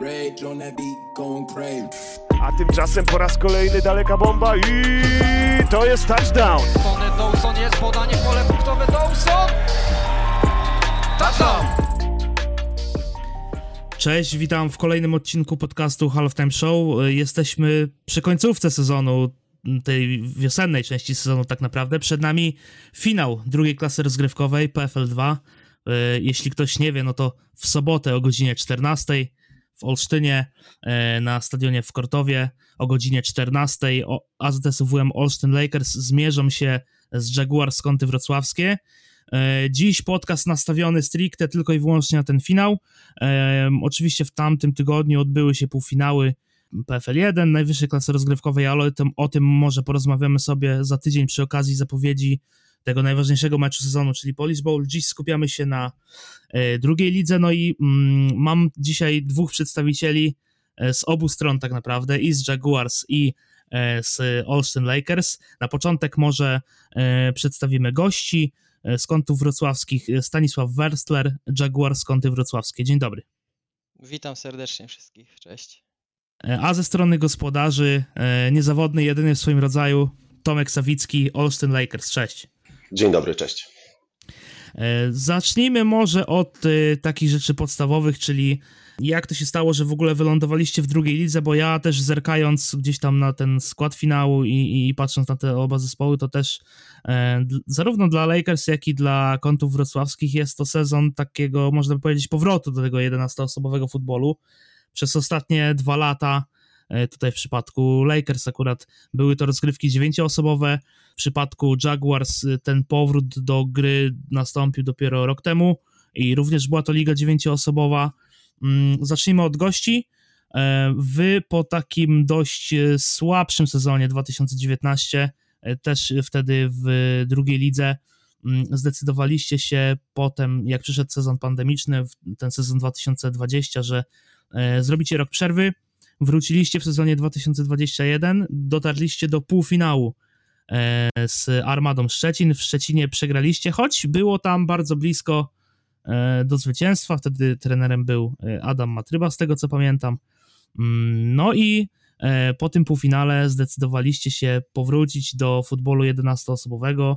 Rage on that beat, going crazy. A tymczasem po raz kolejny daleka bomba i to jest touchdown. Tony Dawson jest podanie w pole punktowe Dawson! Touchdown! Cześć, witam w kolejnym odcinku podcastu Halftime Show. Jesteśmy przy końcówce sezonu, tej wiosennej części sezonu tak naprawdę. Przed nami finał drugiej klasy rozgrywkowej PFL 2. Jeśli ktoś nie wie, no to w sobotę o godzinie 14 w Olsztynie e, na stadionie w Kortowie o godzinie 14 AZS WM Olsztyn Lakers zmierzą się z Jaguars Kąty Wrocławskie. E, dziś podcast nastawiony stricte tylko i wyłącznie na ten finał. E, oczywiście w tamtym tygodniu odbyły się półfinały PFL 1, najwyższej klasy rozgrywkowej, ale o tym, o tym może porozmawiamy sobie za tydzień przy okazji zapowiedzi tego najważniejszego meczu sezonu, czyli Police Bowl. Dziś skupiamy się na e, drugiej lidze, no i mm, mam dzisiaj dwóch przedstawicieli e, z obu stron tak naprawdę, i z Jaguars, i e, z Olsztyn Lakers. Na początek może przedstawimy gości z kątów wrocławskich. Stanisław Werstler, Jaguars Kąty Wrocławskie. Dzień dobry. Witam serdecznie wszystkich, cześć. A ze strony gospodarzy, niezawodny, jedyny w swoim rodzaju, Tomek Sawicki, Olsztyn Lakers. Cześć. Dzień dobry, cześć. E, zacznijmy może od y, takich rzeczy podstawowych, czyli jak to się stało, że w ogóle wylądowaliście w drugiej lidze, bo ja też zerkając gdzieś tam na ten skład finału i, i patrząc na te oba zespoły, to też e, zarówno dla Lakers, jak i dla kątów wrocławskich jest to sezon takiego, można by powiedzieć, powrotu do tego 11-osobowego futbolu. Przez ostatnie dwa lata tutaj w przypadku Lakers akurat były to rozgrywki dziewięcioosobowe. W przypadku Jaguars e, ten powrót do gry nastąpił dopiero rok temu i również była to liga dziewięcioosobowa. Mm, zacznijmy od gości. E, wy po takim dość słabszym sezonie 2019, też wtedy w drugiej lidze, mm, zdecydowaliście się potem, jak przyszedł sezon pandemiczny, ten sezon 2020, że zrobicie rok przerwy wróciliście w sezonie 2021, dotarliście do półfinału e, z Armadą Szczecin. W Szczecinie przegraliście, choć było tam bardzo blisko e, do zwycięstwa. Wtedy trenerem był e, Adam Matryba, z tego co pamiętam. Mm, no i po tym półfinale zdecydowaliście się powrócić do futbolu 11-osobowego,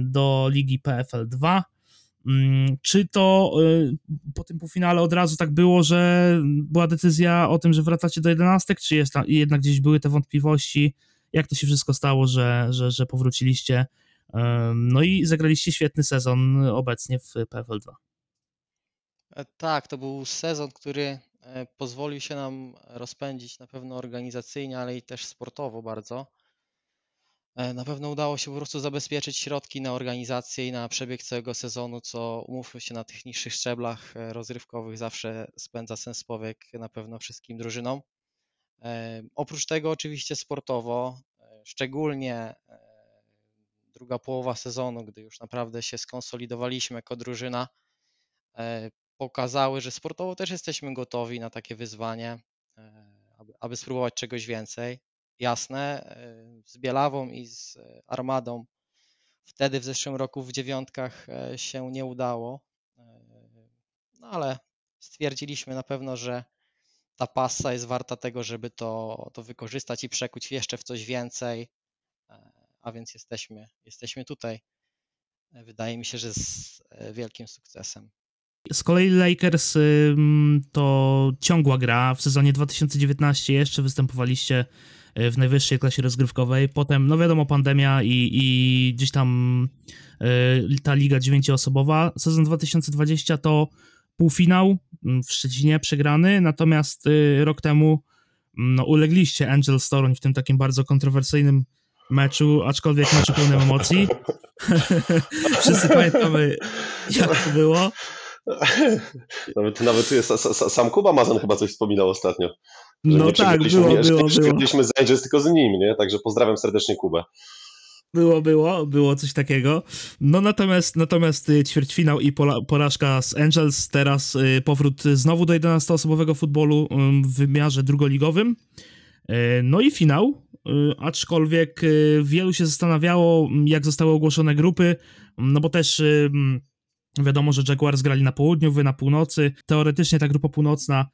do ligi PFL 2. Mm, czy to y, po tym półfinale od razu tak było, że była decyzja o tym, że wracacie do jedenastek, czy jest tam, jednak gdzieś były te wątpliwości? Jak to się wszystko stało, że, że, że powróciliście? No i zagraliście świetny sezon obecnie w PFL 2. E, tak, to był sezon, który e, pozwolił się nam rozpędzić na pewno organizacyjnie, ale i też sportowo bardzo. E, na pewno udało się po prostu zabezpieczyć środki na organizację i na przebieg całego sezonu, co umówmy się na tych niższych szczeblach e, rozrywkowych zawsze spędza sens powiek na pewno wszystkim drużynom. E, oprócz tego oczywiście sportowo, szczególnie druga połowa sezonu, gdy już naprawdę się skonsolidowaliśmy jako drużyna, pokazały, że sportowo też jesteśmy gotowi na takie wyzwanie, aby, aby spróbować czegoś więcej jasne, e, z Bielawą i z e, Armadą. Wtedy w zeszłym roku w dziewiątkach e, się nie udało, no ale stwierdziliśmy na pewno, że ta passa jest warta tego, żeby to, to wykorzystać i przekuć jeszcze w coś więcej, a więc jesteśmy, jesteśmy tutaj. Wydaje mi się, że z wielkim sukcesem. Z kolei Lakers to ciągła gra. W sezonie 2019 jeszcze występowaliście E, w najwyższej klasie rozgrywkowej. Potem, no wiadomo, pandemia i, i gdzieś tam y, ta liga dziewięcioosobowa. Sezon 2020 to półfinał w Szczecinie przegrany, natomiast y, rok temu no, ulegliście Angel Storuń w tym takim bardzo kontrowersyjnym meczu, aczkolwiek meczu pełnym emocji. Wszyscy pamiętamy, jak to było. Nawet, nawet jest, sam Kuba Mazan chyba coś wspominał ostatnio. No tak, było, nie, było, było. z Angels tylko z nim, nie? Także pozdrawiam serdecznie Kubę. Było, było, było coś takiego. No natomiast, natomiast y, ćwierćfinał i porażka z Angels, teraz y, powrót znowu do 11-osobowego futbolu w wymiarze drugoligowym. No i finał, aczkolwiek wielu się zastanawiało, jak zostały ogłoszone grupy, no bo też wiadomo, że Jaguars grali na południu, wy na północy. Teoretycznie ta grupa północna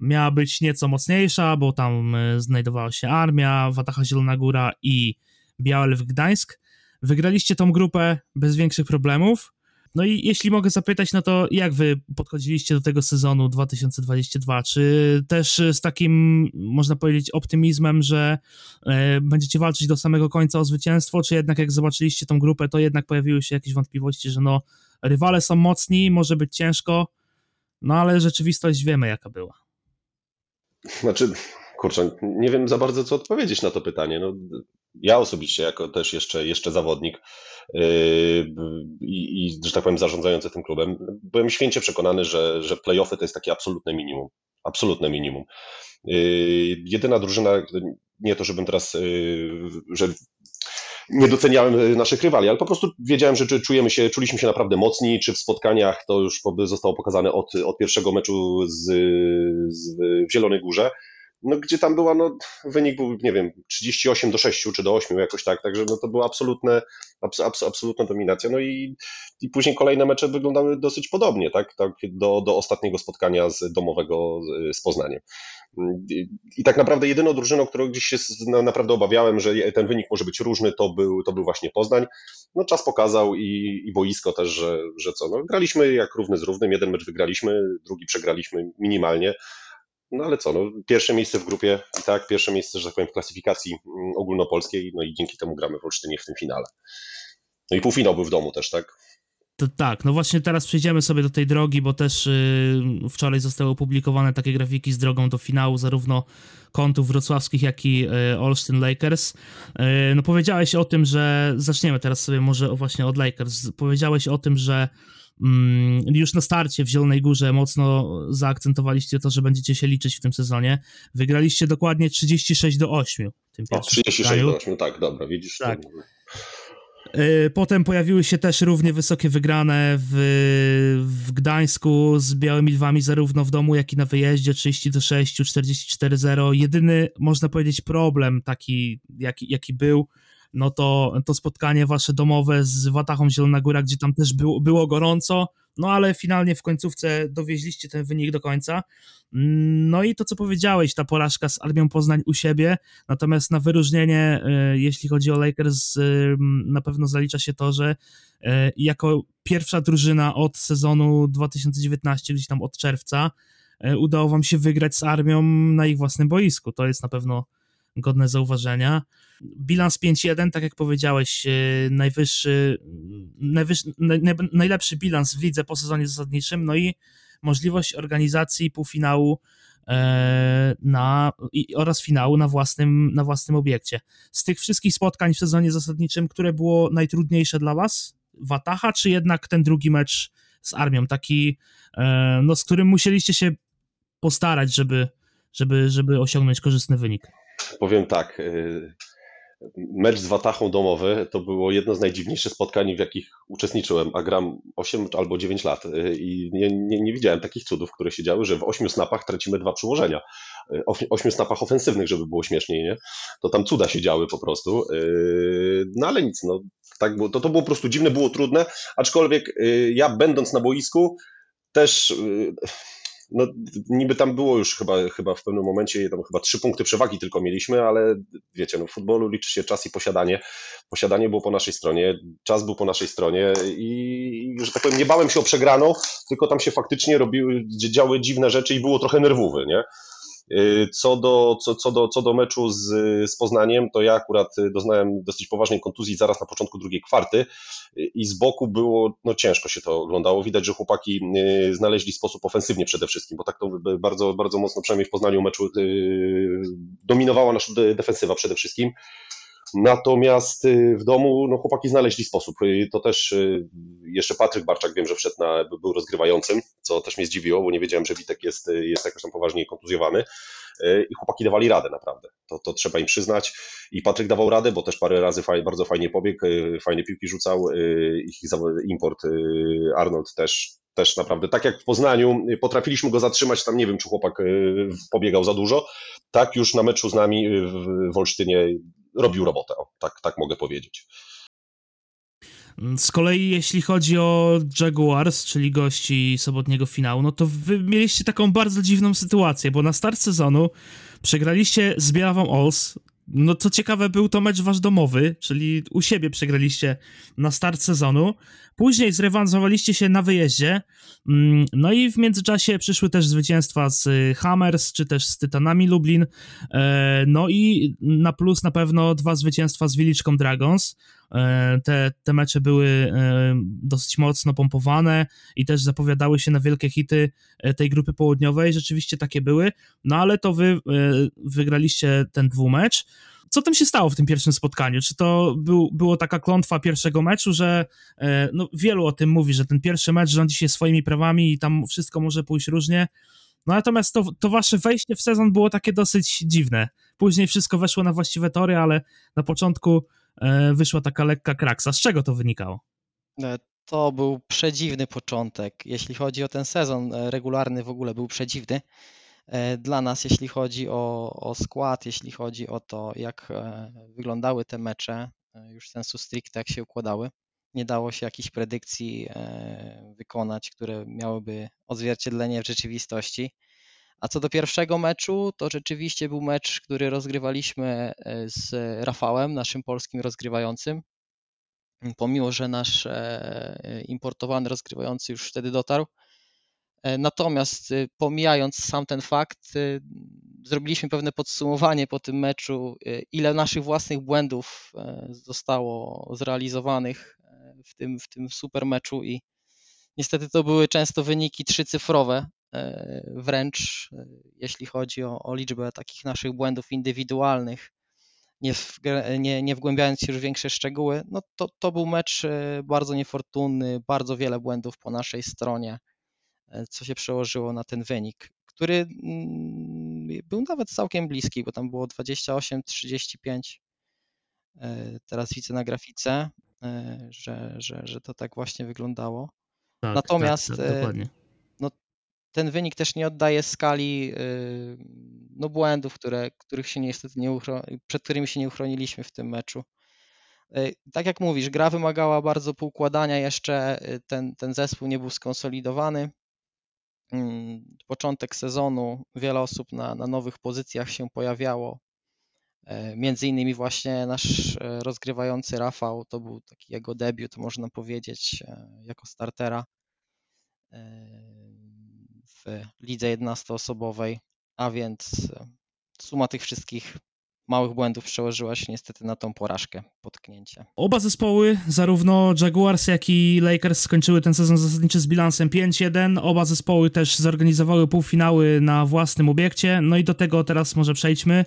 miała być nieco mocniejsza, bo tam e, znajdowała się armia, Wataha Zielona Góra i Białe Gdańsk. Wygraliście tą grupę bez większych problemów. No i jeśli mogę zapytać, no to jak wy podchodziliście do tego sezonu 2022? Czy też z takim, można powiedzieć, optymizmem, że e, będziecie walczyć do samego końca o zwycięstwo, czy jednak jak zobaczyliście tą grupę, to jednak pojawiły się jakieś wątpliwości, że no rywale są mocni, może być ciężko, no ale rzeczywistość wiemy jaka była. Znaczy, kurczę, nie wiem za bardzo co odpowiedzieć na to pytanie. No, ja osobiście, jako też jeszcze, jeszcze zawodnik yy, i, że tak powiem, zarządzający tym klubem, byłem święcie przekonany, że, że playoffy to jest takie absolutne minimum. Absolutne minimum. Yy, jedyna drużyna, nie to, żebym teraz, yy, że nie doceniałem naszych rywali, ale po prostu wiedziałem, że czujemy się, czuliśmy się naprawdę mocni, czy w spotkaniach to już zostało pokazane od, od pierwszego meczu z, z, w Zielonej Górze, no, gdzie tam była, no, wynik był, nie wiem, 38 do 6 czy do 8 jakoś tak, także no, to była absolutne, abs, abs, absolutna dominacja. No i, i później kolejne mecze wyglądały dosyć podobnie, tak, tak do, do ostatniego spotkania z domowego z Poznaniem. I, I tak naprawdę jedyną drużyną, którą gdzieś się naprawdę obawiałem, że ten wynik może być różny, to był, to był właśnie Poznań. No czas pokazał i, i boisko też, że, że co, no graliśmy jak równy z równym, jeden mecz wygraliśmy, drugi przegraliśmy minimalnie, no ale co, no, pierwsze miejsce w grupie i tak, pierwsze miejsce, że tak powiem, w klasyfikacji mm, ogólnopolskiej, no i dzięki temu gramy w Olsztynie w tym finale. No i półfinał był w domu też, tak? To tak, no właśnie teraz przejdziemy sobie do tej drogi, bo też yy, wczoraj zostały opublikowane takie grafiki z drogą do finału, zarówno kątów wrocławskich, jak i yy, Olsztyn Lakers. Yy, no powiedziałeś o tym, że zaczniemy teraz sobie może właśnie od Lakers. Powiedziałeś o tym, że już na starcie w Zielonej Górze mocno zaakcentowaliście to, że będziecie się liczyć w tym sezonie. Wygraliście dokładnie 36 do 8. Tym o, 36 do 8, tak, dobra, widzisz. Tak. Y, potem pojawiły się też równie wysokie wygrane w, w Gdańsku z Białymi Lwami, zarówno w domu, jak i na wyjeździe 30 do 6, 44-0. Jedyny, można powiedzieć, problem taki, jaki, jaki był, no to to spotkanie wasze domowe z Watachą Zielona Góra, gdzie tam też było, było gorąco, no ale finalnie w końcówce dowieźliście ten wynik do końca. No i to, co powiedziałeś, ta porażka z Armią Poznań u siebie, natomiast na wyróżnienie, e, jeśli chodzi o Lakers, e, na pewno zalicza się to, że e, jako pierwsza drużyna od sezonu 2019, gdzieś tam od czerwca, udało wam się wygrać z Armią na ich własnym boisku. To jest na pewno godne zauważenia. Bilans 5-1, tak jak powiedziałeś, e, najwyższy, najwyższy, najlepszy bilans w lidze po sezonie zasadniczym, no i możliwość organizacji półfinału e, na, oraz finału na własnym, na własnym obiekcie. Z tych wszystkich spotkań w sezonie zasadniczym, które było najtrudniejsze dla Was? Wataha, czy jednak ten drugi mecz z Armią, taki, e, no, z którym musieliście się postarać, żeby, żeby, żeby osiągnąć korzystny wynik? Powiem tak. Y, mecz z Watachą domowy to było jedno z najdziwniejszych spotkań, w jakich uczestniczyłem, a gram 8 albo 9 lat y, i nie, nie, nie widziałem takich cudów, które się działy, że w 8 snapach tracimy dwa przyłożenia. 8 y, snapach ofensywnych, żeby było śmieszniej, nie? To tam cuda się działy po prostu. No ale nic, no, tak było, to, to było po prostu dziwne, było trudne, aczkolwiek ja będąc na boisku też no niby tam było już chyba, chyba w pewnym momencie, tam chyba trzy punkty przewagi tylko mieliśmy, ale wiecie, no w futbolu liczy się czas i posiadanie. Posiadanie było po naszej stronie, czas był po naszej stronie i, że tak powiem, nie bałem się o przegraną, tylko tam się faktycznie robiły, działy dziwne rzeczy i było trochę nerwowy, nie? Y, co do, co, co, do, co do meczu z, z Poznaniem, to ja akurat doznałem dosyć poważnej kontuzji zaraz na początku drugiej kwarty y, i z boku było, no ciężko się to oglądało. Widać, że chłopaki y, znaleźli sposób ofensywnie przede wszystkim, bo tak to bardzo, bardzo mocno, przynajmniej w Poznaniu meczu dominowała nasza defensywa przede wszystkim. Natomiast w domu no, chłopaki znaleźli sposób. To też jeszcze Patryk Barczak wiem, że wszedł na, był rozgrywającym, co też mnie zdziwiło, bo nie wiedziałem, że Witek jest, jest jakoś tam poważnie kontuzjowany. I chłopaki dawali radę naprawdę. To, to trzeba im przyznać. I Patryk dawał radę, bo też parę razy faj, bardzo fajnie pobiegł, fajne piłki rzucał. Ich import Arnold też też naprawdę, tak jak w Poznaniu potrafiliśmy go zatrzymać, tam nie wiem, czy chłopak pobiegał za dużo, tak już na meczu z nami w Olsztynie robił robotę, tak, tak mogę powiedzieć. Z kolei jeśli chodzi o Jaguars, czyli gości sobotniego finału, no to wy mieliście taką bardzo dziwną sytuację, bo na start sezonu przegraliście z Białawą Ols. No to ciekawe, był to mecz wasz domowy, czyli u siebie przegraliście na start sezonu. Później zrewanżowaliście się na wyjeździe. Mm, no i w międzyczasie przyszły też zwycięstwa z Hammers, czy też z Tytanami Lublin. E, no i na plus na pewno dwa zwycięstwa z Wiliczką Dragons. E, te, te mecze były e, dosyć mocno pompowane i też zapowiadały się na wielkie hity tej grupy południowej. Rzeczywiście takie były, no ale to wy wygraliście ten dwumecz co tam się stało w tym pierwszym spotkaniu? Czy to był, było taka klątwa pierwszego meczu, że e, no, wielu o tym mówi, że ten pierwszy mecz rządzi się swoimi prawami i tam wszystko może pójść różnie. No natomiast to, to wasze wejście w sezon było takie dosyć dziwne. Później wszystko weszło na właściwe tory, ale na początku e, wyszła taka lekka kraksa. Z czego to wynikało? E, to był przedziwny początek. Jeśli chodzi o ten sezon regularny, w ogóle był przedziwny. E, dla nas, jeśli chodzi o, o skład, jeśli chodzi o to, jak e, wyglądały te mecze, e, już sensu stricte, jak się układały. Nie dało się jakichś predykcji wykonać, które miałyby odzwierciedlenie w rzeczywistości. A co do pierwszego meczu, to rzeczywiście był mecz, który rozgrywaliśmy z Rafałem, naszym polskim rozgrywającym. Pomimo, że nasz importowany rozgrywający już wtedy dotarł, natomiast y, pomijając sam ten fakt, y, zrobiliśmy pewne podsumowanie po tym meczu, y, ile naszych własnych błędów e, zostało zrealizowanych e, w tym, w tym super meczu i niestety to były często wyniki trzycyfrowe, wręcz jeśli chodzi o, o liczbę takich naszych błędów indywidualnych, nie, w, nie, nie wgłębiając się już w większe szczegóły, no to, to był mecz bardzo niefortunny, bardzo wiele błędów po naszej stronie. E, co się przełożyło na ten wynik, który mm, był nawet całkiem bliski, bo tam było 28-35. E, teraz widzę na grafice, e, że, że, że to tak właśnie wyglądało. Tak, Natomiast tak, tak, no, ten wynik też nie oddaje skali no, błędów, które, których się niestety nie przed którymi się nie uchroniliśmy w tym meczu. Tak jak mówisz, gra wymagała bardzo poukładania, jeszcze ten, ten zespół nie był skonsolidowany. Mm, początek sezonu wiele osób na, na nowych pozycjach się pojawiało. E, między innymi właśnie nasz e, rozgrywający Rafał, to był taki jego debiut, można powiedzieć, e, jako startera w lidze 11-osobowej, a więc suma tych wszystkich małych błędów przełożyła się niestety na tą porażkę, potknięcie. Oba zespoły, zarówno Jaguars, jak i Lakers skończyły ten sezon zasadniczy z bilansem 5-1. Oba zespoły też zorganizowały półfinały na własnym obiekcie. No i do tego teraz może przejdźmy.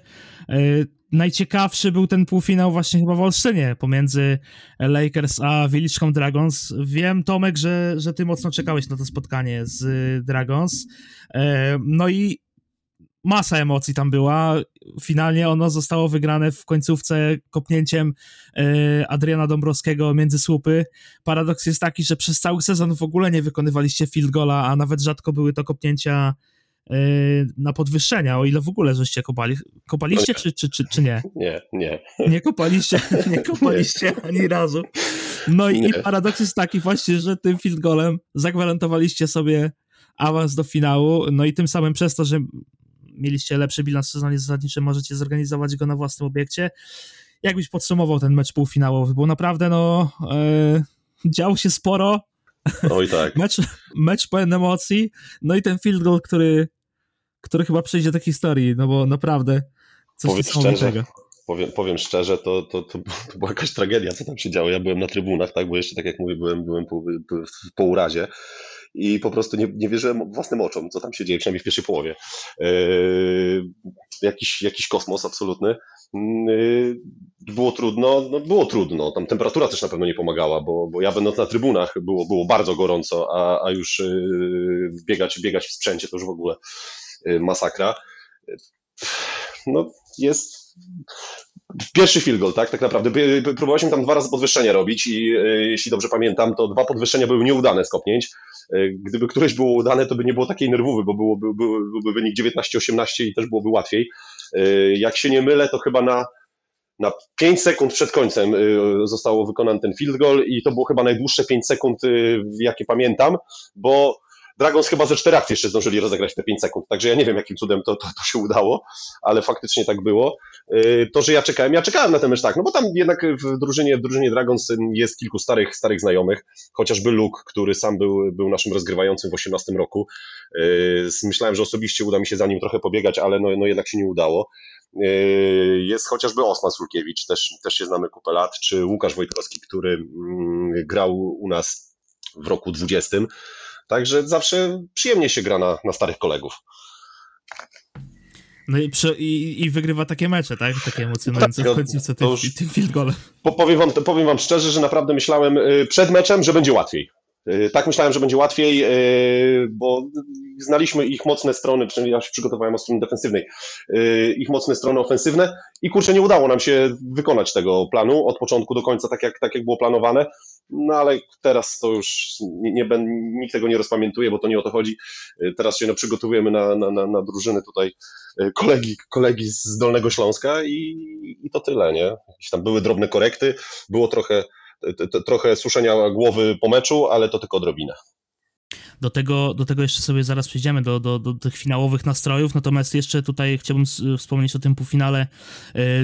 Yy, najciekawszy był ten półfinał właśnie chyba w Olsztynie pomiędzy Lakers a Wieliczką Dragons. Wiem, Tomek, że, że ty mocno czekałeś na to spotkanie z Dragons. Yy, no i masa emocji tam była. Finalnie ono zostało wygrane w końcówce kopnięciem e, Adriana Dąbrowskiego między słupy. Paradoks jest taki, że przez cały sezon w ogóle nie wykonywaliście field goala, a nawet rzadko były to kopnięcia e, na podwyższenia, o ile w ogóle żeście kopali. Kopaliście czy, czy, czy, czy nie? Nie, nie. Nie kopaliście, nie kopaliście nie. ani razu. No i, i paradoks jest taki właśnie, że tym field goalem zagwarantowaliście sobie awans do finału, no i tym samym przez to, że mieliście lepszy bilans w sezonie zasadniczym, możecie zorganizować go na własnym obiekcie. Jakbyś podsumował ten mecz półfinałowy? Bo naprawdę, no, e, działo się sporo. Oj tak. mecz, mecz pełen emocji. No i ten field goal, który, który chyba przejdzie do historii, no bo naprawdę coś powiem szczerze, powiem, powiem szczerze, to, to, to, to, była jakaś tragedia, co tam się działo. Ja byłem na trybunach, tak, bo jeszcze, tak jak mówię, byłem, byłem po, po urazie i po prostu nie, nie wierzyłem własnym oczom, co tam się dzieje, przynajmniej w pierwszej połowie. Yy, jakiś, jakiś kosmos absolutny. Yy, było trudno, no było trudno. Tam temperatura też na pewno nie pomagała, bo, bo ja będąc na trybunach było, było bardzo gorąco, a, a już yy, biegać, biegać w sprzęcie to już w ogóle masakra. No jest Pierwszy field goal, tak, tak naprawdę. Próbowaliśmy tam dwa razy podwyższenia robić i e, jeśli dobrze pamiętam, to dwa podwyższenia były nieudane z kopnięć. E, gdyby któreś było udane, to by nie było takiej nerwowy, bo byłoby, byłby wynik 19-18 i też byłoby łatwiej. E, jak się nie mylę, to chyba na na 5 sekund przed końcem y, zostało wykonany ten field goal i to było chyba najdłuższe 5 sekund, y, jakie pamiętam, bo Dragons chyba ze czterech jeszcze zdążyli rozegrać te 5 sekund, także ja nie wiem, jakim cudem to, to, to się udało, ale faktycznie tak było. Y, to, że ja czekałem, ja czekałem na ten mecz tak, no bo tam jednak w drużynie, w drużynie Dragons jest kilku starych, starych znajomych, chociażby Luke, który sam był, był naszym rozgrywającym w 18 roku. Myślałem, że osobiście uda mi się za nim trochę pobiegać, ale no, no jednak się nie udało. Jest chociażby Osman Sulkiewicz, też, też się znamy kupę lat, czy Łukasz Wojtkowski, który mm, grał u nas w roku 20. Także zawsze przyjemnie się gra na, na starych kolegów. No i, przy, i, i, wygrywa takie mecze, tak? Takie emocjonujące tak, w końcówce tym, już, tym field goalem. Powiem wam, powiem wam szczerze, że naprawdę myślałem y, przed meczem, że będzie łatwiej. Y, tak myślałem, że będzie łatwiej, y, bo znaliśmy ich mocne strony, przynajmniej ja się przygotowałem o stronie defensywnej, ich mocne strony ofensywne i kurczę, nie udało nam się wykonać tego planu od początku do końca, tak jak, tak jak było planowane. No ale teraz to już nie, nie, nikt tego nie rozpamiętuje, bo to nie o to chodzi. Teraz się no, przygotowujemy na, na, na, na drużyny tutaj kolegi, kolegi z Dolnego Śląska i, i to tyle, nie? Jakieś tam były drobne korekty, było trochę, trochę suszenia głowy po meczu, ale to tylko odrobinę. Do tego, do tego jeszcze sobie zaraz przejdziemy, do, do, do tych finałowych nastrojów, natomiast jeszcze tutaj chciałbym wspomnieć o tym półfinale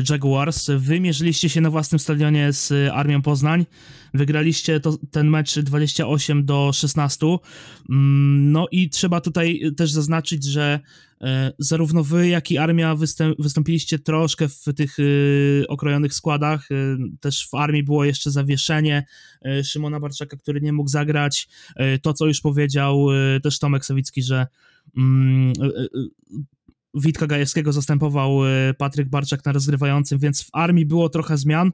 Jaguars. Wy mierzyliście się na własnym stadionie z Armią Poznań, wygraliście to, ten mecz 28 do 16, mm, no i trzeba tutaj też zaznaczyć, że E, zarówno wy, jak i armia wystąpiliście troszkę w tych e, okrojonych składach. E, też w armii było jeszcze zawieszenie Szymona Barczaka, który nie mógł zagrać. To, co już powiedział też Tomek Sawicki, że mm, Witka Gajewskiego zastępował Patryk Barczak na rozgrywającym, więc w armii było trochę zmian.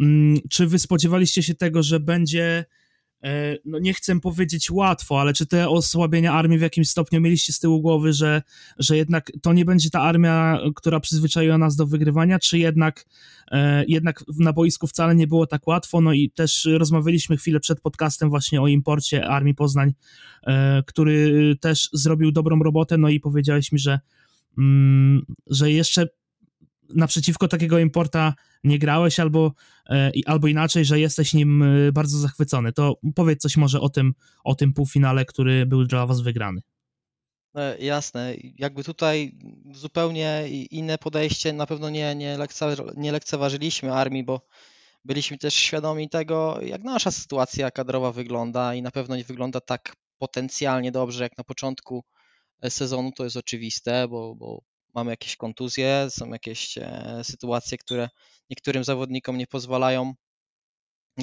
Mm, czy wy spodziewaliście się tego, że będzie E, no nie chcę powiedzieć łatwo, ale czy te osłabienia armii w jakimś stopniu mieliście z tyłu głowy, że, że jednak to nie będzie ta armia, która przyzwyczaiła nas do wygrywania, czy jednak, e, jednak na boisku wcale nie było tak łatwo, no i też rozmawialiśmy chwilę przed podcastem właśnie o imporcie Armii Poznań, e, który też zrobił dobrą robotę, no i powiedziałeś mi, że, że jeszcze naprzeciwko takiego importa nie grałeś, albo, e, albo inaczej, że jesteś nim e, bardzo zachwycony. To powiedz coś może o tym, o tym półfinale, który był dla was wygrany. E, jasne. Jakby tutaj zupełnie inne podejście. Na pewno nie, nie, nie lekceważyliśmy armii, bo byliśmy też świadomi tego, jak nasza sytuacja kadrowa wygląda i na pewno nie wygląda tak potencjalnie dobrze jak na początku sezonu. To jest oczywiste, bo, bo mamy jakieś kontuzje, są jakieś e, sytuacje, które niektórym zawodnikom nie pozwalają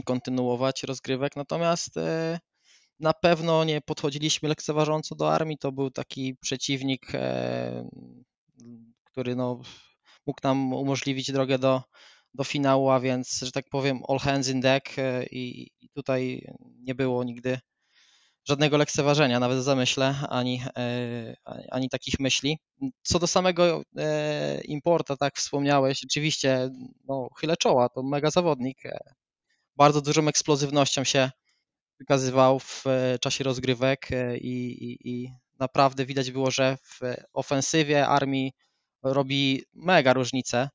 kontynuować rozgrywek. Natomiast e, na pewno nie podchodziliśmy lekceważąco do armii. To był taki przeciwnik, e, który no, mógł nam umożliwić drogę do, do finału, a więc, że tak powiem, all hands in deck i, i tutaj nie było nigdy żadnego lekceważenia, nawet w zamyśle, ani, e, ani takich myśli. Co do samego e, importa, tak wspomniałeś, rzeczywiście, no, chylę czoła, to mega zawodnik. E, bardzo dużą eksplozywnością się wykazywał w czasie rozgrywek i, i, i naprawdę widać było, że w ofensywie armii robi mega różnicę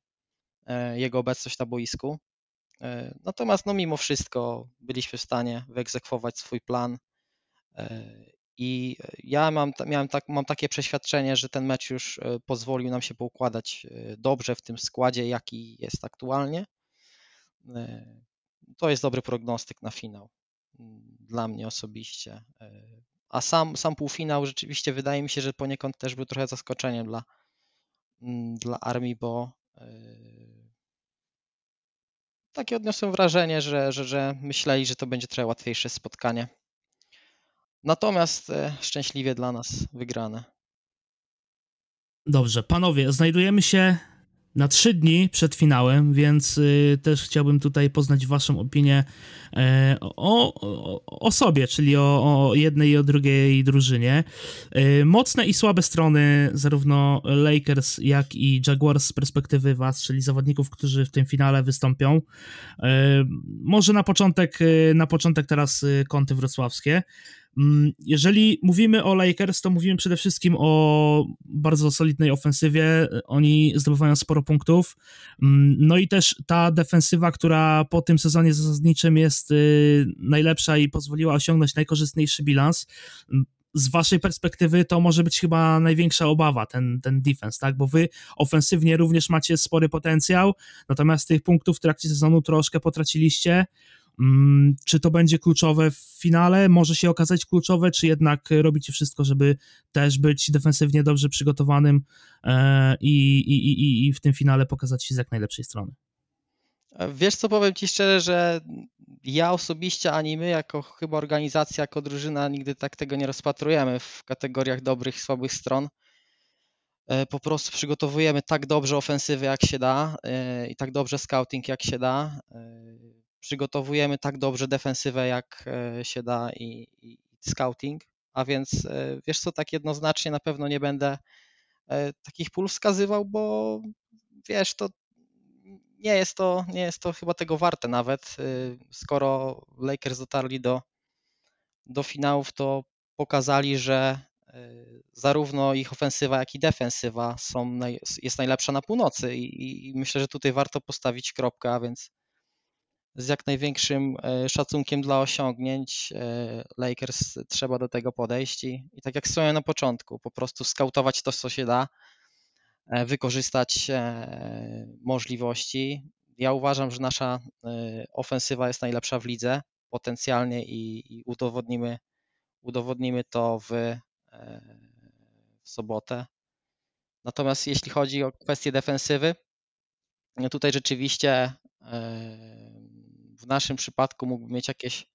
jego obecność na boisku. Natomiast no, mimo wszystko byliśmy w stanie wyegzekwować swój plan i ja mam, miałem tak, mam takie przeświadczenie, że ten mecz już e, pozwolił nam się poukładać e, dobrze w tym składzie, jaki jest aktualnie. E, to jest dobry prognostyk na finał mm, dla mnie osobiście. A sam, sam półfinał rzeczywiście wydaje mi się, że poniekąd też był trochę zaskoczeniem dla, mm, dla armii, bo takie odniosłem wrażenie, że, że, że myśleli, że to będzie trochę łatwiejsze spotkanie Natomiast e, szczęśliwie dla nas wygrane. Dobrze, panowie, znajdujemy się na trzy dni przed finałem, więc y, też chciałbym tutaj poznać waszą opinię e, o, o, sobie, czyli o, o, jednej i o drugiej drużynie. E, mocne i słabe strony zarówno Lakers, jak i Jaguars z perspektywy was, czyli zawodników, którzy w tym finale wystąpią. Może na początek, na początek teraz kąty wrocławskie. Mm, jeżeli mówimy o Lakers, to mówimy przede wszystkim o bardzo solidnej ofensywie. Oni zdobywają sporo punktów. Mm, no i też ta defensywa, która po tym sezonie zasadniczym jest y, najlepsza i pozwoliła osiągnąć najkorzystniejszy bilans z waszej perspektywy to może być chyba największa obawa, ten, ten defense, tak? Bo wy ofensywnie również macie spory potencjał, natomiast tych punktów w trakcie sezonu troszkę potraciliście. Mm, czy to będzie kluczowe w finale? Może się okazać kluczowe, czy jednak robicie wszystko, żeby też być defensywnie dobrze przygotowanym e, i, i, i, i w tym finale pokazać się z jak najlepszej strony? Wiesz co, powiem Ci szczerze, że ja osobiście, ani my jako chyba organizacja, jako drużyna nigdy tak tego nie rozpatrujemy w kategoriach dobrych, słabych stron. E, po prostu przygotowujemy tak dobrze ofensywy jak się da e, i tak dobrze scouting jak się da. E, przygotowujemy tak dobrze defensywę jak się da i, i scouting, a więc wiesz co, tak jednoznacznie na pewno nie będę takich pól wskazywał, bo wiesz, to nie jest to, nie jest to chyba tego warte nawet. Skoro Lakers dotarli do, do finałów, to pokazali, że zarówno ich ofensywa, jak i defensywa są jest najlepsza na północy i, i, myślę, że tutaj warto postawić kropkę, a więc z jak największym y, szacunkiem dla osiągnięć Lakers trzeba do tego podejść i, i tak jak wspomniałem na początku, po prostu skautować to, co się da, E, wykorzystać e, możliwości. Ja uważam, że nasza e, ofensywa jest najlepsza w lidze potencjalnie i, i udowodnimy, udowodnimy to w, w sobotę. Natomiast jeśli chodzi o kwestię defensywy, no tutaj rzeczywiście w naszym przypadku mógłby mieć jakieś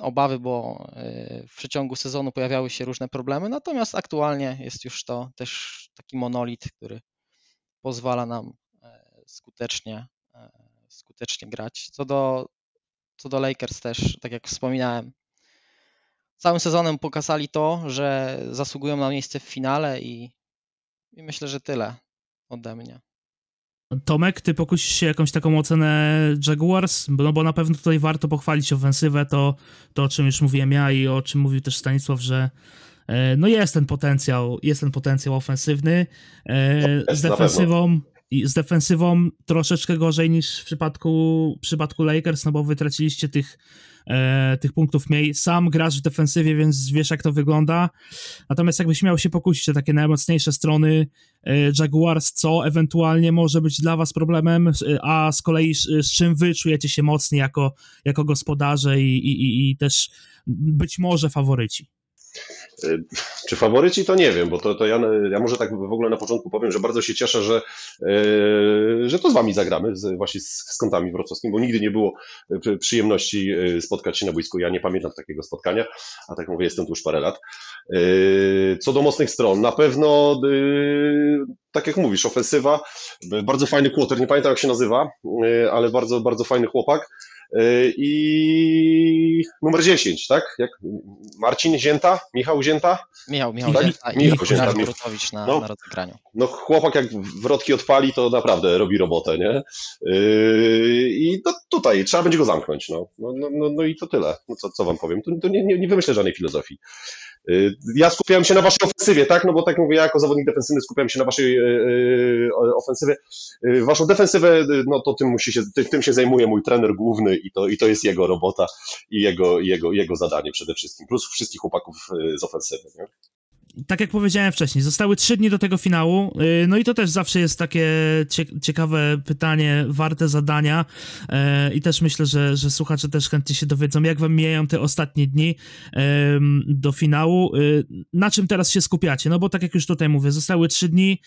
obawy, bo e, w przeciągu sezonu pojawiały się różne problemy, natomiast aktualnie jest już to też taki monolit, który pozwala nam e, skutecznie, e, skutecznie grać. Co do, co do Lakers też, tak jak wspominałem, całym sezonem pokazali to, że zasługują na miejsce w finale i, i myślę, że tyle ode mnie. Tomek, ty pokusisz się jakąś taką ocenę Jaguars? No bo na pewno tutaj warto pochwalić ofensywę, to, to o czym już mówiłem ja i o czym mówił też Stanisław, że e, no jest ten potencjał, jest ten potencjał ofensywny. E, z defensywą z defensywą troszeczkę gorzej niż w przypadku, w przypadku Lakers, no bo wy traciliście tych e, tych punktów mniej. Sam grasz w defensywie, więc wiesz jak to wygląda. Natomiast jakbyś miał się pokusić o takie najmocniejsze strony e, Jaguars, co ewentualnie może być dla was problemem, a z kolei z, z czym wy czujecie się mocni jako, jako gospodarze i, i, i też być może faworyci? Y, czy faworyci to nie wiem, bo to, to ja, ja może tak w ogóle na początku powiem, że bardzo się cieszę, że, yy, że to z wami zagramy, z, właśnie z, z kątami wrocławskimi, bo nigdy nie było y, przyjemności y, spotkać się na boisku. Ja nie pamiętam takiego spotkania, a tak mówię, jestem tu już parę lat. Co do mocnych stron, na pewno, tak jak mówisz, ofensywa, bardzo fajny kłoter, nie pamiętam jak się nazywa, ale bardzo, bardzo fajny chłopak. E, I numer 10, tak? Jak Marcin Zięta? Michał Zięta? Michał, Michał tak? Zięta. Michał Zięta. Na, no, na rozegraniu. No chłopak jak wrotki odpali, to naprawdę robi robotę, nie? E, I to tutaj trzeba będzie go zamknąć, no. No, no, no, no i to tyle. No co, co wam powiem? To, to nie, nie, nie wymyślę żadnej filozofii. Y, ja skupiałem się na waszej ofensywie, tak? No bo tak mówię, ja jako zawodnik defensywny skupiałem się na waszej y, y, ofensywie. Waszą defensywę, no to tym, musi się, tym się zajmuje mój trener główny i to, i to jest jego robota i jego, jego, jego zadanie przede wszystkim, plus wszystkich chłopaków z ofensywy. Nie? Tak jak powiedziałem wcześniej, zostały trzy dni do tego finału, y, no i to też zawsze jest takie ciekawe pytanie, warte zadania y, i też myślę, że, że słuchacze też chętnie się dowiedzą, jak wam mijają te ostatnie dni do finału, y, na czym teraz się skupiacie, no bo tak jak już tutaj mówię, zostały trzy dni,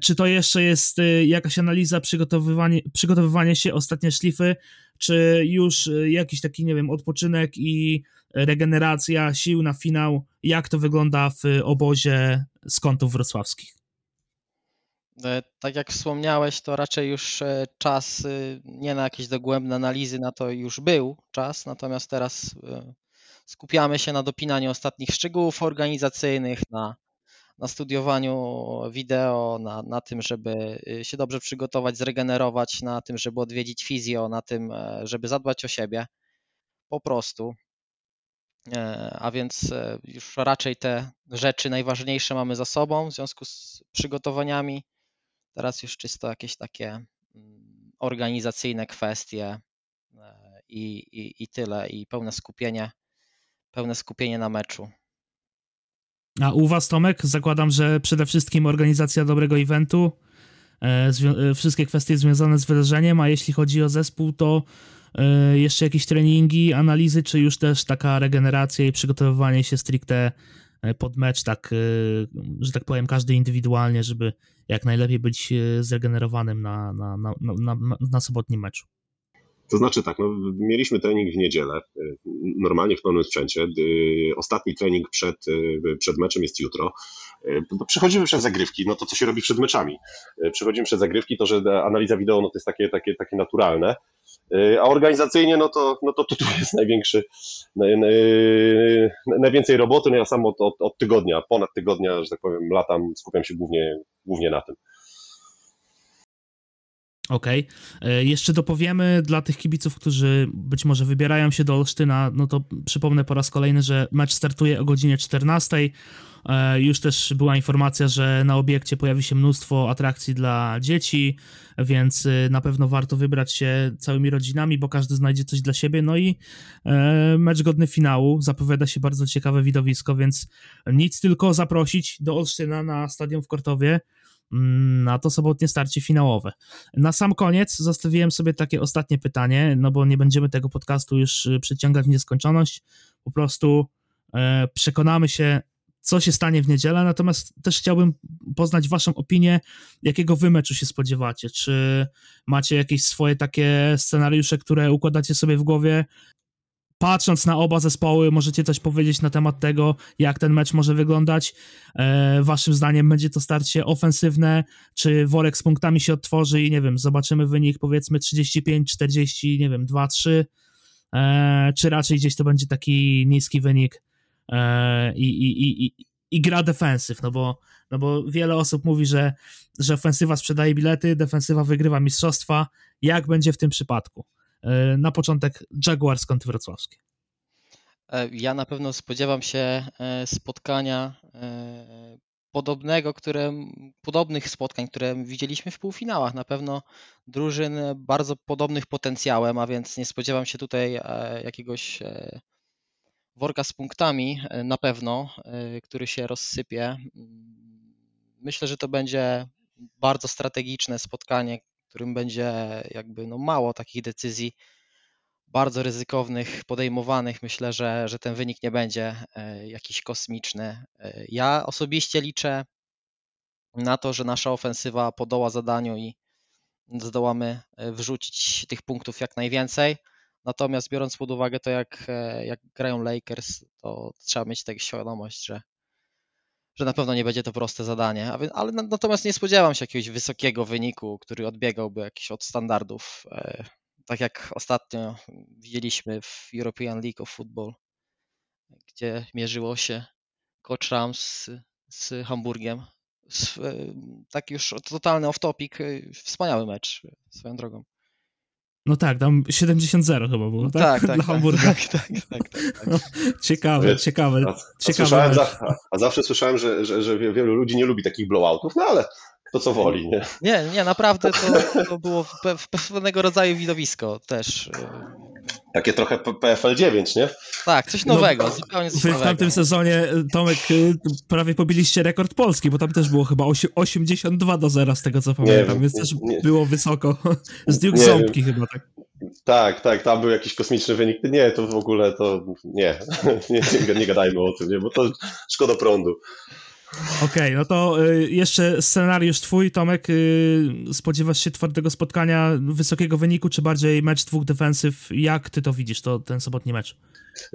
czy to jeszcze jest jakaś analiza, przygotowywanie, przygotowywanie się, ostatnie szlify, czy już jakiś taki, nie wiem, odpoczynek i regeneracja sił na finał. Jak to wygląda w obozie skątów wrocławskich? E, tak jak wspomniałeś, to raczej już e, czas e, nie na jakieś dogłębne analizy, na to już był czas, natomiast teraz skupiamy się na dopinaniu ostatnich szczegółów organizacyjnych, na, na studiowaniu wideo, na, na tym, żeby się dobrze przygotować, zregenerować, na tym, żeby odwiedzić fizjo, na tym, żeby zadbać o siebie. Po prostu. E, a więc e, już raczej te rzeczy najważniejsze mamy za sobą w związku z przygotowaniami. Teraz już czysto jakieś takie mm, organizacyjne kwestie e, i, i, i tyle, i pełne skupienie, pełne skupienie na meczu. A u was, Tomek, zakładam, że przede wszystkim organizacja dobrego eventu, wszystkie kwestie związane z wydarzeniem, a jeśli chodzi o zespół, to jeszcze jakieś treningi, analizy, czy już też taka regeneracja i przygotowywanie się stricte e, pod mecz, tak, e, że tak powiem, każdy indywidualnie, żeby jak najlepiej być zregenerowanym na, na, na, na, na sobotnim meczu? To znaczy tak, no, mieliśmy trening w niedzielę, normalnie w pełnym sprzęcie. Ostatni trening przed, przed meczem jest jutro. No, przechodzimy przez zagrywki, no to co się robi przed meczami. Przechodzimy przez zagrywki, to że analiza wideo no, to jest takie, takie, takie naturalne. A organizacyjnie, no to, no to, tu jest największy, naj, naj, najwięcej roboty. No ja sam od, od, od, tygodnia, ponad tygodnia, że tak powiem, latam, skupiam się głównie, głównie na tym. Okej. Okay. E, jeszcze dopowiemy dla tych kibiców, którzy być może wybierają się do Olsztyna, no to przypomnę po raz kolejny, że mecz startuje o godzinie 14. E, już też była informacja, że na obiekcie pojawi się mnóstwo atrakcji dla dzieci, więc e, na pewno warto wybrać się całymi rodzinami, bo każdy znajdzie coś dla siebie. No i mecz godny finału, zapowiada się bardzo ciekawe widowisko, więc nic tylko zaprosić do Olsztyna na stadion w Kortowie na to sobotnie starcie finałowe. Na sam koniec zostawiłem sobie takie ostatnie pytanie, no bo nie będziemy tego podcastu już przeciągać w nieskończoność. Po prostu przekonamy się, co się stanie w niedzielę, natomiast też chciałbym poznać waszą opinię, jakiego wy meczu się spodziewacie. Czy macie jakieś swoje takie scenariusze, które układacie sobie w głowie? Patrząc na oba zespoły, możecie coś powiedzieć na temat tego, jak ten mecz może wyglądać. E, waszym zdaniem będzie to starcie ofensywne, czy worek z punktami się otworzy i nie wiem, zobaczymy wynik powiedzmy 35-40, nie wiem, 2-3, e, czy raczej gdzieś to będzie taki niski wynik E, i, i, i, i gra defensyw, no bo, no bo wiele osób mówi, że, że ofensywa sprzedaje bilety, defensywa wygrywa mistrzostwa. Jak będzie w tym przypadku? E, na początek Jaguar skąd wrocławskie. E, ja na pewno spodziewam się spotkania podobnego, które, podobnych spotkań, które widzieliśmy w półfinałach. Na pewno drużyn bardzo podobnych potencjałem, a więc nie spodziewam się tutaj jakiegoś worka z punktami e, na pewno, e, który się rozsypie. Myślę, że to będzie bardzo strategiczne spotkanie, którym będzie jakby no mało takich decyzji bardzo ryzykownych podejmowanych. Myślę, że, że ten wynik nie będzie e, jakiś kosmiczny. Ja osobiście liczę na to, że nasza ofensywa podoła zadaniu i zdołamy wrzucić tych punktów jak najwięcej. Natomiast biorąc pod uwagę to, jak, e, jak grają Lakers, to trzeba mieć tego świadomość, że, że na pewno nie będzie to proste zadanie. Ale natomiast nie spodziewam się jakiegoś wysokiego wyniku, który odbiegałby jakiś od standardów. E, tak jak ostatnio widzieliśmy w European League of Football, gdzie mierzyło się Coach Rams z, Hamburgiem. E, tak już totalny off-topic, wspaniały mecz swoją drogą. No tak, tam 70-0 chyba było, tak? tak, tak Dla tak. Tak, tak, tak, tak, tak. Ciekawe, Wiesz, ciekawe. A, a, ciekawe za, a, zawsze słyszałem, że, że, że wielu ludzi nie lubi takich blowoutów, no ale kto co woli, nie? Nie, nie, naprawdę to, to było pewnego rodzaju widowisko też. Takie trochę PFL 9, nie? Tak, coś nowego, no, zupełnie coś wy nowego. w tamtym sezonie, Tomek, y, prawie pobiliście rekord Polski, bo tam też było chyba 82 do 0 z tego co pamiętam, wiem, więc też nie, było wysoko. Z Duke Ząbki chyba, tak? Tak, tak, tam był jakiś kosmiczny wynik. Nie, to w ogóle to nie, nie, nie, nie gadajmy o tym, nie, bo to szkoda prądu. Okej, okay, no to y, jeszcze scenariusz twój, Tomek. Y, spodziewasz się twardego spotkania, wysokiego wyniku, czy bardziej mecz dwóch defensyw? Jak ty to widzisz, to ten sobotni mecz?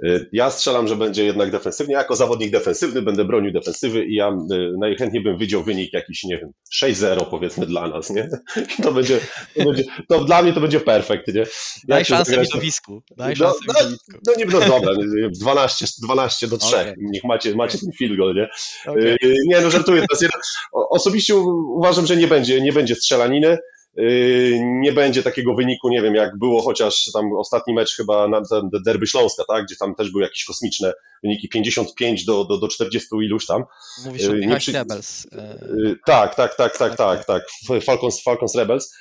Y, ja strzelam, że będzie jednak defensywnie. Jako zawodnik defensywny będę bronił defensywy i ja najchętniej bym widział wynik jakiś, nie wiem, 6-0 powiedzmy dla nas, nie? To będzie, to, będzie, to dla mnie to będzie perfekt, nie? Daj szansę zagrać... widowisku. Daj no, szansę no, widowisku. No, no, no dobra, 12, 12 do 3, okay. niech macie, macie ten field goal, nie? Okay. Nie, no żartuję. Teraz osobiście uważam, że nie będzie, nie będzie strzelaniny. Yy, nie będzie takiego wyniku, nie wiem, jak było chociaż tam ostatni mecz chyba na derby Śląska, tak, gdzie tam też były jakieś kosmiczne wyniki 55 do, do, do 40 iluś tam. Mówisz o Yy, nie przy- Rebels. e, Yy, Tak, tak, tak, tak, Tak, tak, tak. Falcons, Falcons Rebels.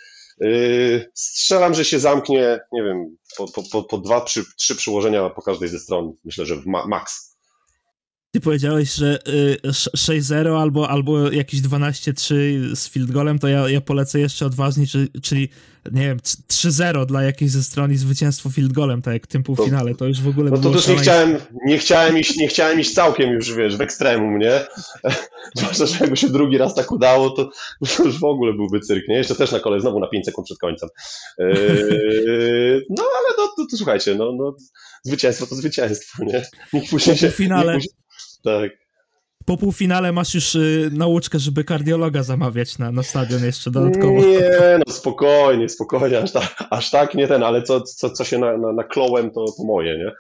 Strzelam, że się zamknie, nie wiem, po, po, po, po dwa, trzy, trzy przyłożenia po każdej ze stron. Myślę, że w ma, max. Ty powiedziałeś, że y, sz- 6-0 albo, albo jakieś 12-3 z field golem, to ja, ja polecę jeszcze odważniej, czyli, czyli nie wiem, c- 3-0 dla jakiejś ze stron i zwycięstwo field golem, tak jak w tym półfinale, to już w ogóle No to też nie chciałem, nie chciałem iść, nie chciałem iść całkiem już, wiesz, w ekstremum, nie? Zwłaszcza, że jakby się drugi raz tak udało, to, już w ogóle byłby cyrk, nie? Jeszcze też na kole, znowu na 5 sekund przed końcem. Yy, no ale no, to, to słuchajcie, no, no, zwycięstwo to zwycięstwo, nie? Nikt później Po się... półfinale. Tak. Po półfinale masz już y, nauczkę, żeby kardiologa zamawiać na, na stadion jeszcze dodatkowo. Nie, no spokojnie, spokojnie, aż tak, aż tak nie ten, ale co, co, co się na, na, naklołem, to, to moje, nie?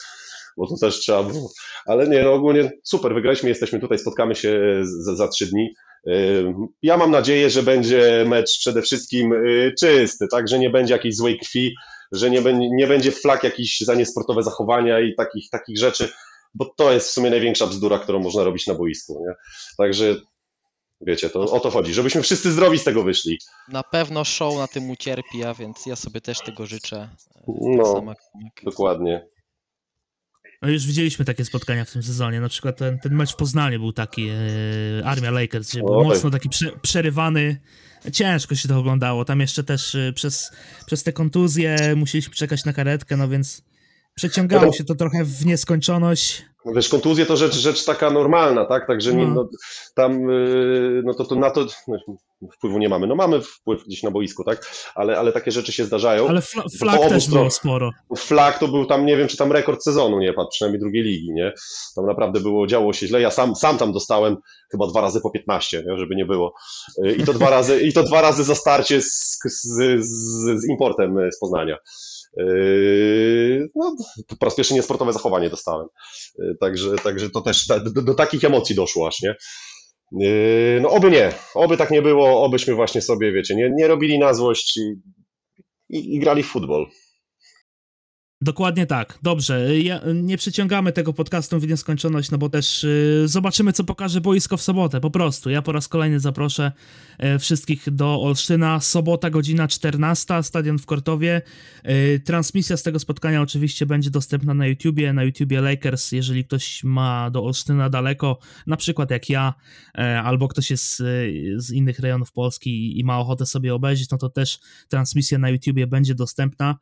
Bo to też trzeba było. Ale nie, no ogólnie super, wygraliśmy, jesteśmy tutaj, spotkamy się za, za trzy dni. Ym, Ja mam nadzieję, że będzie mecz przede wszystkim y, czysty, tak, że nie będzie jakiejś złej krwi, że nie, będzie nie będzie flag jakichś za niesportowe zachowania i takich, takich rzeczy, bo to jest w sumie największa bzdura, którą można robić na boisku, nie? Także wiecie, to o to chodzi, żebyśmy wszyscy zdrowi z tego wyszli. Na pewno show na tym ucierpi, a więc ja sobie też tego życzę. No. tak. Dokładnie. No już widzieliśmy takie spotkania w tym sezonie. Na przykład ten, ten mecz w Poznaniu był taki, e, Armia Lakers, gdzie był mocno taki prze, przerywany. Ciężko się to oglądało. Tam jeszcze też e, przez, przez te kontuzje musieliśmy czekać na karetkę, no więc przeciągało No się to trochę w nieskończoność. No Wiesz, kontuzje to rzecz, rzecz taka normalna, tak? Także nie, No. no, tam, yy, no to, to na to wpływu nie mamy. No mamy wpływ gdzieś na boisku, tak? Ale, ale takie rzeczy się zdarzają. Ale po flag też stron. było sporo. Flag to był tam, nie wiem, czy tam rekord sezonu nie padł, przynajmniej drugiej ligi, nie? Tam naprawdę było, działo się źle. Ja sam, sam tam dostałem chyba dwa razy po 15, nie? żeby nie było. Yy, I to dwa razy, i to dwa razy za starcie z, z, z, z importem z Poznania. Yy, no, po raz pierwszy niesportowe zachowanie dostałem. Yy, Także, także to też do, do takich emocji doszło aż, nie? Yy, No oby nie, oby tak nie było, obyśmy właśnie sobie, wiecie, nie, nie robili na złość i, i, i grali w futbol. Dokładnie tak. Dobrze. Ja, nie przyciągamy tego podcastu w nieskończoność, no bo też y, zobaczymy, co pokaże boisko w sobotę. Po prostu. Ja po raz kolejny zaproszę e, wszystkich do Olsztyna. Sobota, godzina 14, stadion w Kortowie. E, transmisja z tego spotkania oczywiście będzie dostępna na YouTubie, na YouTubie Lakers. Jeżeli ktoś ma do Olsztyna daleko, na przykład jak ja, e, albo ktoś jest z innych rejonów Polski i, i ma ochotę sobie obejrzeć, no to też transmisja na YouTubie będzie dostępna.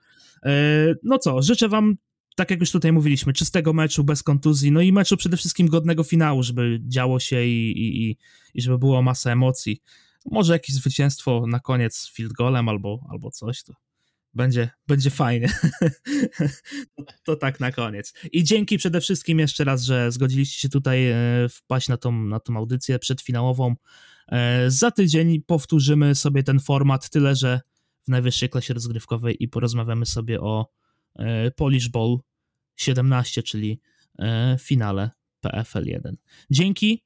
E, No co, życzę wam, tak jak już tutaj mówiliśmy, czystego meczu, bez kontuzji, no i meczu przede wszystkim godnego finału, żeby działo się i, i, i- żeby było masa emocji. Może jakieś zwycięstwo na koniec field golem albo, albo coś, to będzie, będzie fajnie. to tak na koniec. I dzięki przede wszystkim jeszcze raz, że zgodziliście się tutaj e, wpaść na tą, na tą audycję przedfinałową. E, Za tydzień powtórzymy sobie ten format, tyle że w najwyższej klasie rozgrywkowej i porozmawiamy sobie o e, Polish Bowl 17, czyli e, finale PFL 1. Dzięki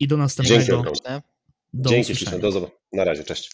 i do następnego. Dzięki? Do Dzięki usłyszenia. do zobaczenia. Na razie, cześć.